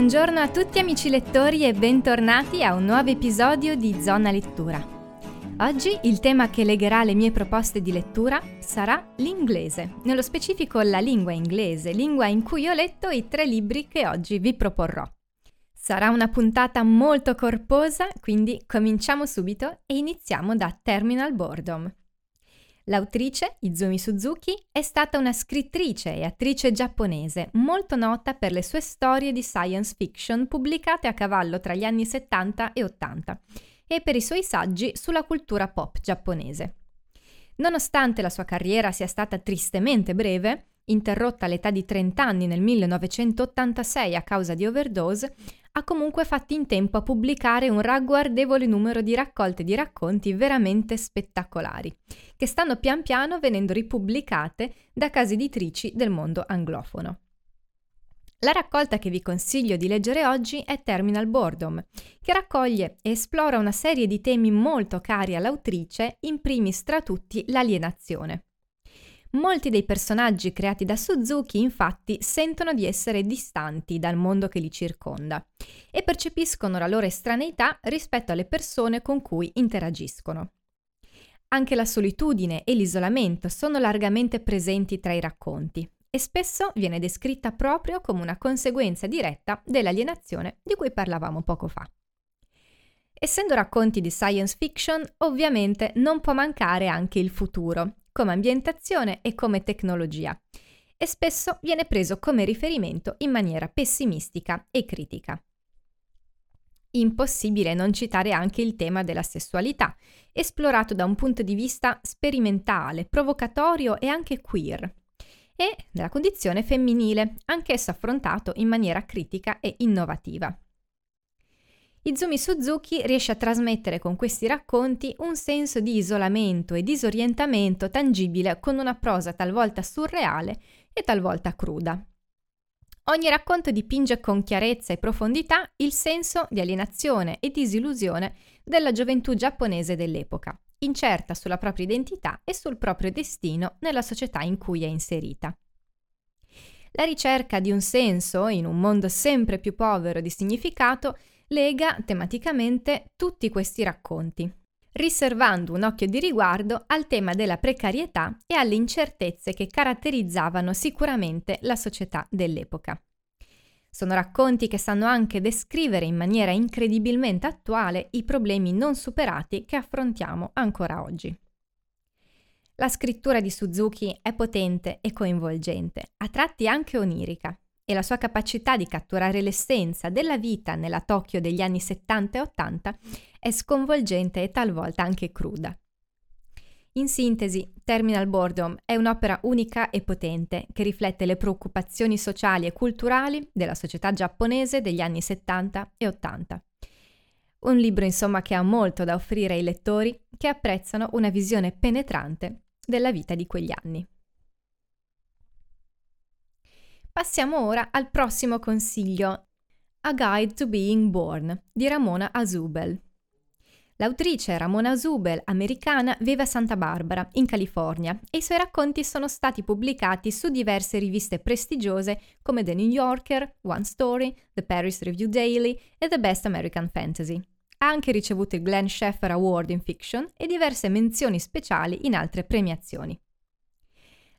Buongiorno a tutti amici lettori e bentornati a un nuovo episodio di Zona Lettura. Oggi il tema che legherà le mie proposte di lettura sarà l'inglese, nello specifico la lingua inglese, lingua in cui ho letto i tre libri che oggi vi proporrò. Sarà una puntata molto corposa, quindi cominciamo subito e iniziamo da Terminal Boredom. L'autrice, Izumi Suzuki, è stata una scrittrice e attrice giapponese molto nota per le sue storie di science fiction pubblicate a cavallo tra gli anni 70 e 80 e per i suoi saggi sulla cultura pop giapponese. Nonostante la sua carriera sia stata tristemente breve, interrotta all'età di 30 anni nel 1986 a causa di overdose, ha comunque fatto in tempo a pubblicare un ragguardevole numero di raccolte di racconti veramente spettacolari, che stanno pian piano venendo ripubblicate da case editrici del mondo anglofono. La raccolta che vi consiglio di leggere oggi è Terminal Boredom, che raccoglie e esplora una serie di temi molto cari all'autrice, in primis tra tutti l'alienazione. Molti dei personaggi creati da Suzuki infatti sentono di essere distanti dal mondo che li circonda e percepiscono la loro estraneità rispetto alle persone con cui interagiscono. Anche la solitudine e l'isolamento sono largamente presenti tra i racconti e spesso viene descritta proprio come una conseguenza diretta dell'alienazione di cui parlavamo poco fa. Essendo racconti di science fiction, ovviamente non può mancare anche il futuro, come ambientazione e come tecnologia, e spesso viene preso come riferimento in maniera pessimistica e critica. Impossibile non citare anche il tema della sessualità, esplorato da un punto di vista sperimentale, provocatorio e anche queer, e della condizione femminile, anch'esso affrontato in maniera critica e innovativa. Izumi Suzuki riesce a trasmettere con questi racconti un senso di isolamento e disorientamento tangibile con una prosa talvolta surreale e talvolta cruda. Ogni racconto dipinge con chiarezza e profondità il senso di alienazione e disillusione della gioventù giapponese dell'epoca, incerta sulla propria identità e sul proprio destino nella società in cui è inserita. La ricerca di un senso in un mondo sempre più povero di significato lega tematicamente tutti questi racconti, riservando un occhio di riguardo al tema della precarietà e alle incertezze che caratterizzavano sicuramente la società dell'epoca. Sono racconti che sanno anche descrivere in maniera incredibilmente attuale i problemi non superati che affrontiamo ancora oggi. La scrittura di Suzuki è potente e coinvolgente, a tratti anche onirica, e la sua capacità di catturare l'essenza della vita nella Tokyo degli anni 70 e 80 è sconvolgente e talvolta anche cruda. In sintesi, Terminal Boredom è un'opera unica e potente che riflette le preoccupazioni sociali e culturali della società giapponese degli anni 70 e 80. Un libro insomma che ha molto da offrire ai lettori che apprezzano una visione penetrante della vita di quegli anni. Passiamo ora al prossimo consiglio, A Guide to Being Born di Ramona Azubel. L'autrice Ramona Azubel, americana, vive a Santa Barbara, in California, e i suoi racconti sono stati pubblicati su diverse riviste prestigiose come The New Yorker, One Story, The Paris Review Daily e The Best American Fantasy. Ha anche ricevuto il Glenn Sheffer Award in Fiction e diverse menzioni speciali in altre premiazioni.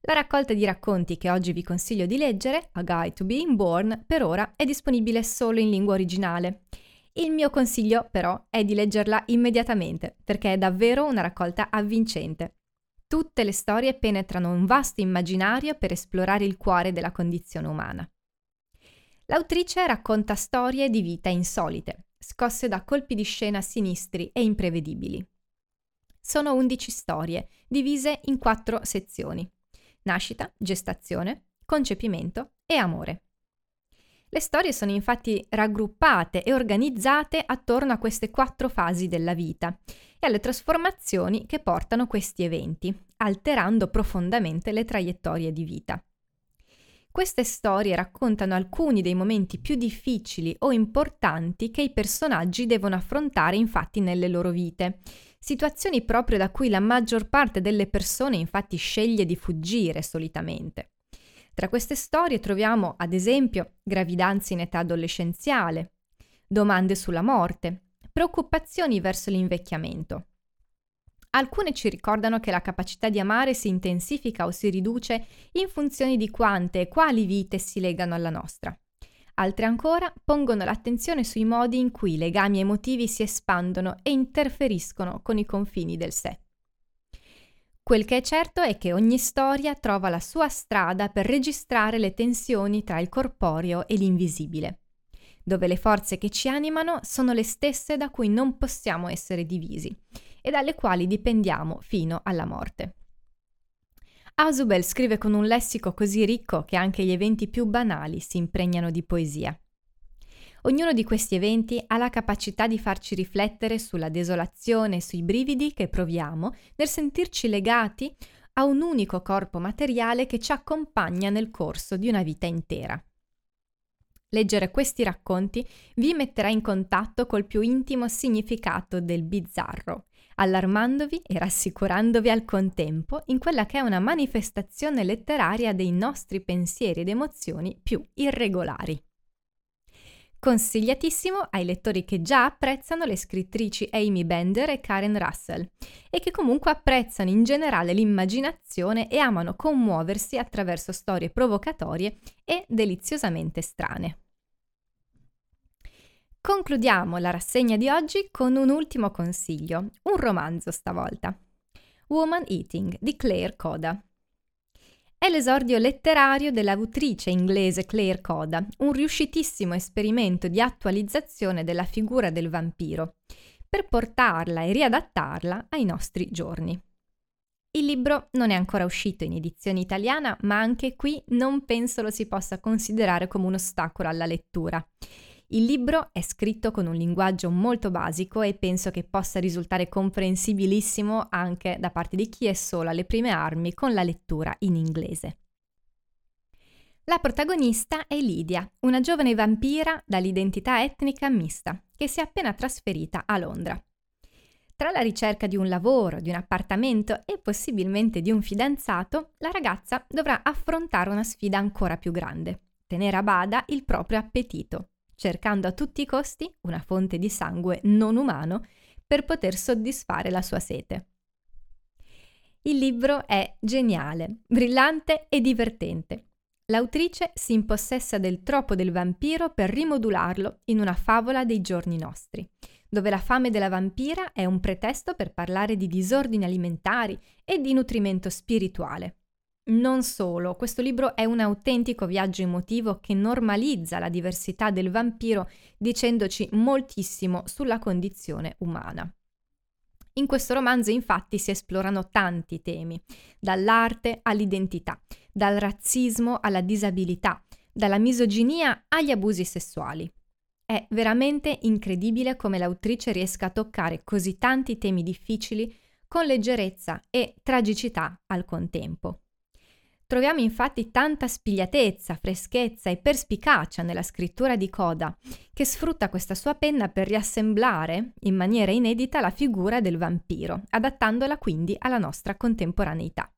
La raccolta di racconti che oggi vi consiglio di leggere, A Guide to Being Born, per ora è disponibile solo in lingua originale. Il mio consiglio però è di leggerla immediatamente, perché è davvero una raccolta avvincente. Tutte le storie penetrano un vasto immaginario per esplorare il cuore della condizione umana. L'autrice racconta storie di vita insolite, scosse da colpi di scena sinistri e imprevedibili. Sono 11 storie, divise in quattro sezioni nascita, gestazione, concepimento e amore. Le storie sono infatti raggruppate e organizzate attorno a queste quattro fasi della vita e alle trasformazioni che portano questi eventi, alterando profondamente le traiettorie di vita. Queste storie raccontano alcuni dei momenti più difficili o importanti che i personaggi devono affrontare infatti nelle loro vite situazioni proprio da cui la maggior parte delle persone infatti sceglie di fuggire solitamente. Tra queste storie troviamo, ad esempio, gravidanze in età adolescenziale, domande sulla morte, preoccupazioni verso l'invecchiamento. Alcune ci ricordano che la capacità di amare si intensifica o si riduce in funzione di quante e quali vite si legano alla nostra. Altre ancora pongono l'attenzione sui modi in cui i legami emotivi si espandono e interferiscono con i confini del sé. Quel che è certo è che ogni storia trova la sua strada per registrare le tensioni tra il corporeo e l'invisibile, dove le forze che ci animano sono le stesse da cui non possiamo essere divisi e dalle quali dipendiamo fino alla morte. Asubel scrive con un lessico così ricco che anche gli eventi più banali si impregnano di poesia. Ognuno di questi eventi ha la capacità di farci riflettere sulla desolazione e sui brividi che proviamo nel sentirci legati a un unico corpo materiale che ci accompagna nel corso di una vita intera. Leggere questi racconti vi metterà in contatto col più intimo significato del bizzarro, allarmandovi e rassicurandovi al contempo in quella che è una manifestazione letteraria dei nostri pensieri ed emozioni più irregolari. Consigliatissimo ai lettori che già apprezzano le scrittrici Amy Bender e Karen Russell e che comunque apprezzano in generale l'immaginazione e amano commuoversi attraverso storie provocatorie e deliziosamente strane. Concludiamo la rassegna di oggi con un ultimo consiglio, un romanzo stavolta. Woman Eating di Claire Coda. È l'esordio letterario dell'autrice inglese Claire Coda, un riuscitissimo esperimento di attualizzazione della figura del vampiro, per portarla e riadattarla ai nostri giorni. Il libro non è ancora uscito in edizione italiana, ma anche qui non penso lo si possa considerare come un ostacolo alla lettura. Il libro è scritto con un linguaggio molto basico e penso che possa risultare comprensibilissimo anche da parte di chi è solo alle prime armi con la lettura in inglese. La protagonista è Lydia, una giovane vampira dall'identità etnica mista, che si è appena trasferita a Londra. Tra la ricerca di un lavoro, di un appartamento e possibilmente di un fidanzato, la ragazza dovrà affrontare una sfida ancora più grande, tenere a bada il proprio appetito cercando a tutti i costi una fonte di sangue non umano per poter soddisfare la sua sete. Il libro è geniale, brillante e divertente. L'autrice si impossessa del troppo del vampiro per rimodularlo in una favola dei giorni nostri, dove la fame della vampira è un pretesto per parlare di disordini alimentari e di nutrimento spirituale. Non solo, questo libro è un autentico viaggio emotivo che normalizza la diversità del vampiro dicendoci moltissimo sulla condizione umana. In questo romanzo infatti si esplorano tanti temi, dall'arte all'identità, dal razzismo alla disabilità, dalla misoginia agli abusi sessuali. È veramente incredibile come l'autrice riesca a toccare così tanti temi difficili con leggerezza e tragicità al contempo. Troviamo infatti tanta spigliatezza, freschezza e perspicacia nella scrittura di Coda, che sfrutta questa sua penna per riassemblare in maniera inedita la figura del vampiro, adattandola quindi alla nostra contemporaneità.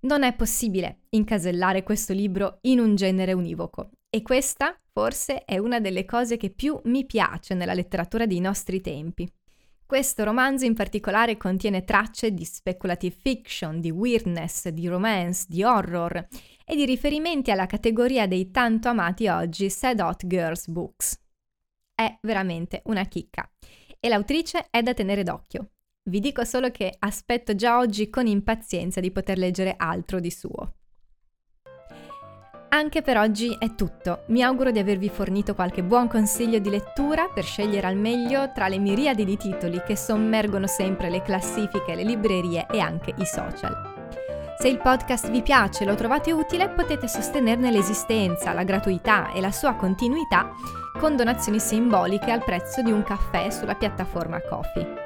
Non è possibile incasellare questo libro in un genere univoco e questa forse è una delle cose che più mi piace nella letteratura dei nostri tempi. Questo romanzo in particolare contiene tracce di speculative fiction, di weirdness, di romance, di horror e di riferimenti alla categoria dei tanto amati oggi Sad Hot Girls Books. È veramente una chicca e l'autrice è da tenere d'occhio. Vi dico solo che aspetto già oggi con impazienza di poter leggere altro di suo. Anche per oggi è tutto. Mi auguro di avervi fornito qualche buon consiglio di lettura per scegliere al meglio tra le miriadi di titoli che sommergono sempre le classifiche, le librerie e anche i social. Se il podcast vi piace e lo trovate utile, potete sostenerne l'esistenza, la gratuità e la sua continuità con donazioni simboliche al prezzo di un caffè sulla piattaforma Coffee.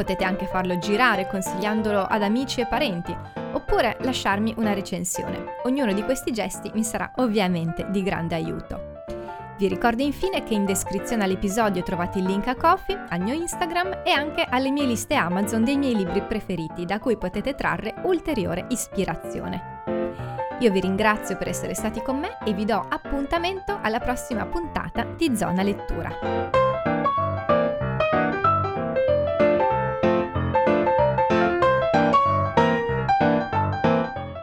Potete anche farlo girare consigliandolo ad amici e parenti oppure lasciarmi una recensione. Ognuno di questi gesti mi sarà ovviamente di grande aiuto. Vi ricordo infine che in descrizione all'episodio trovate il link a Coffee, al mio Instagram e anche alle mie liste Amazon dei miei libri preferiti da cui potete trarre ulteriore ispirazione. Io vi ringrazio per essere stati con me e vi do appuntamento alla prossima puntata di Zona Lettura.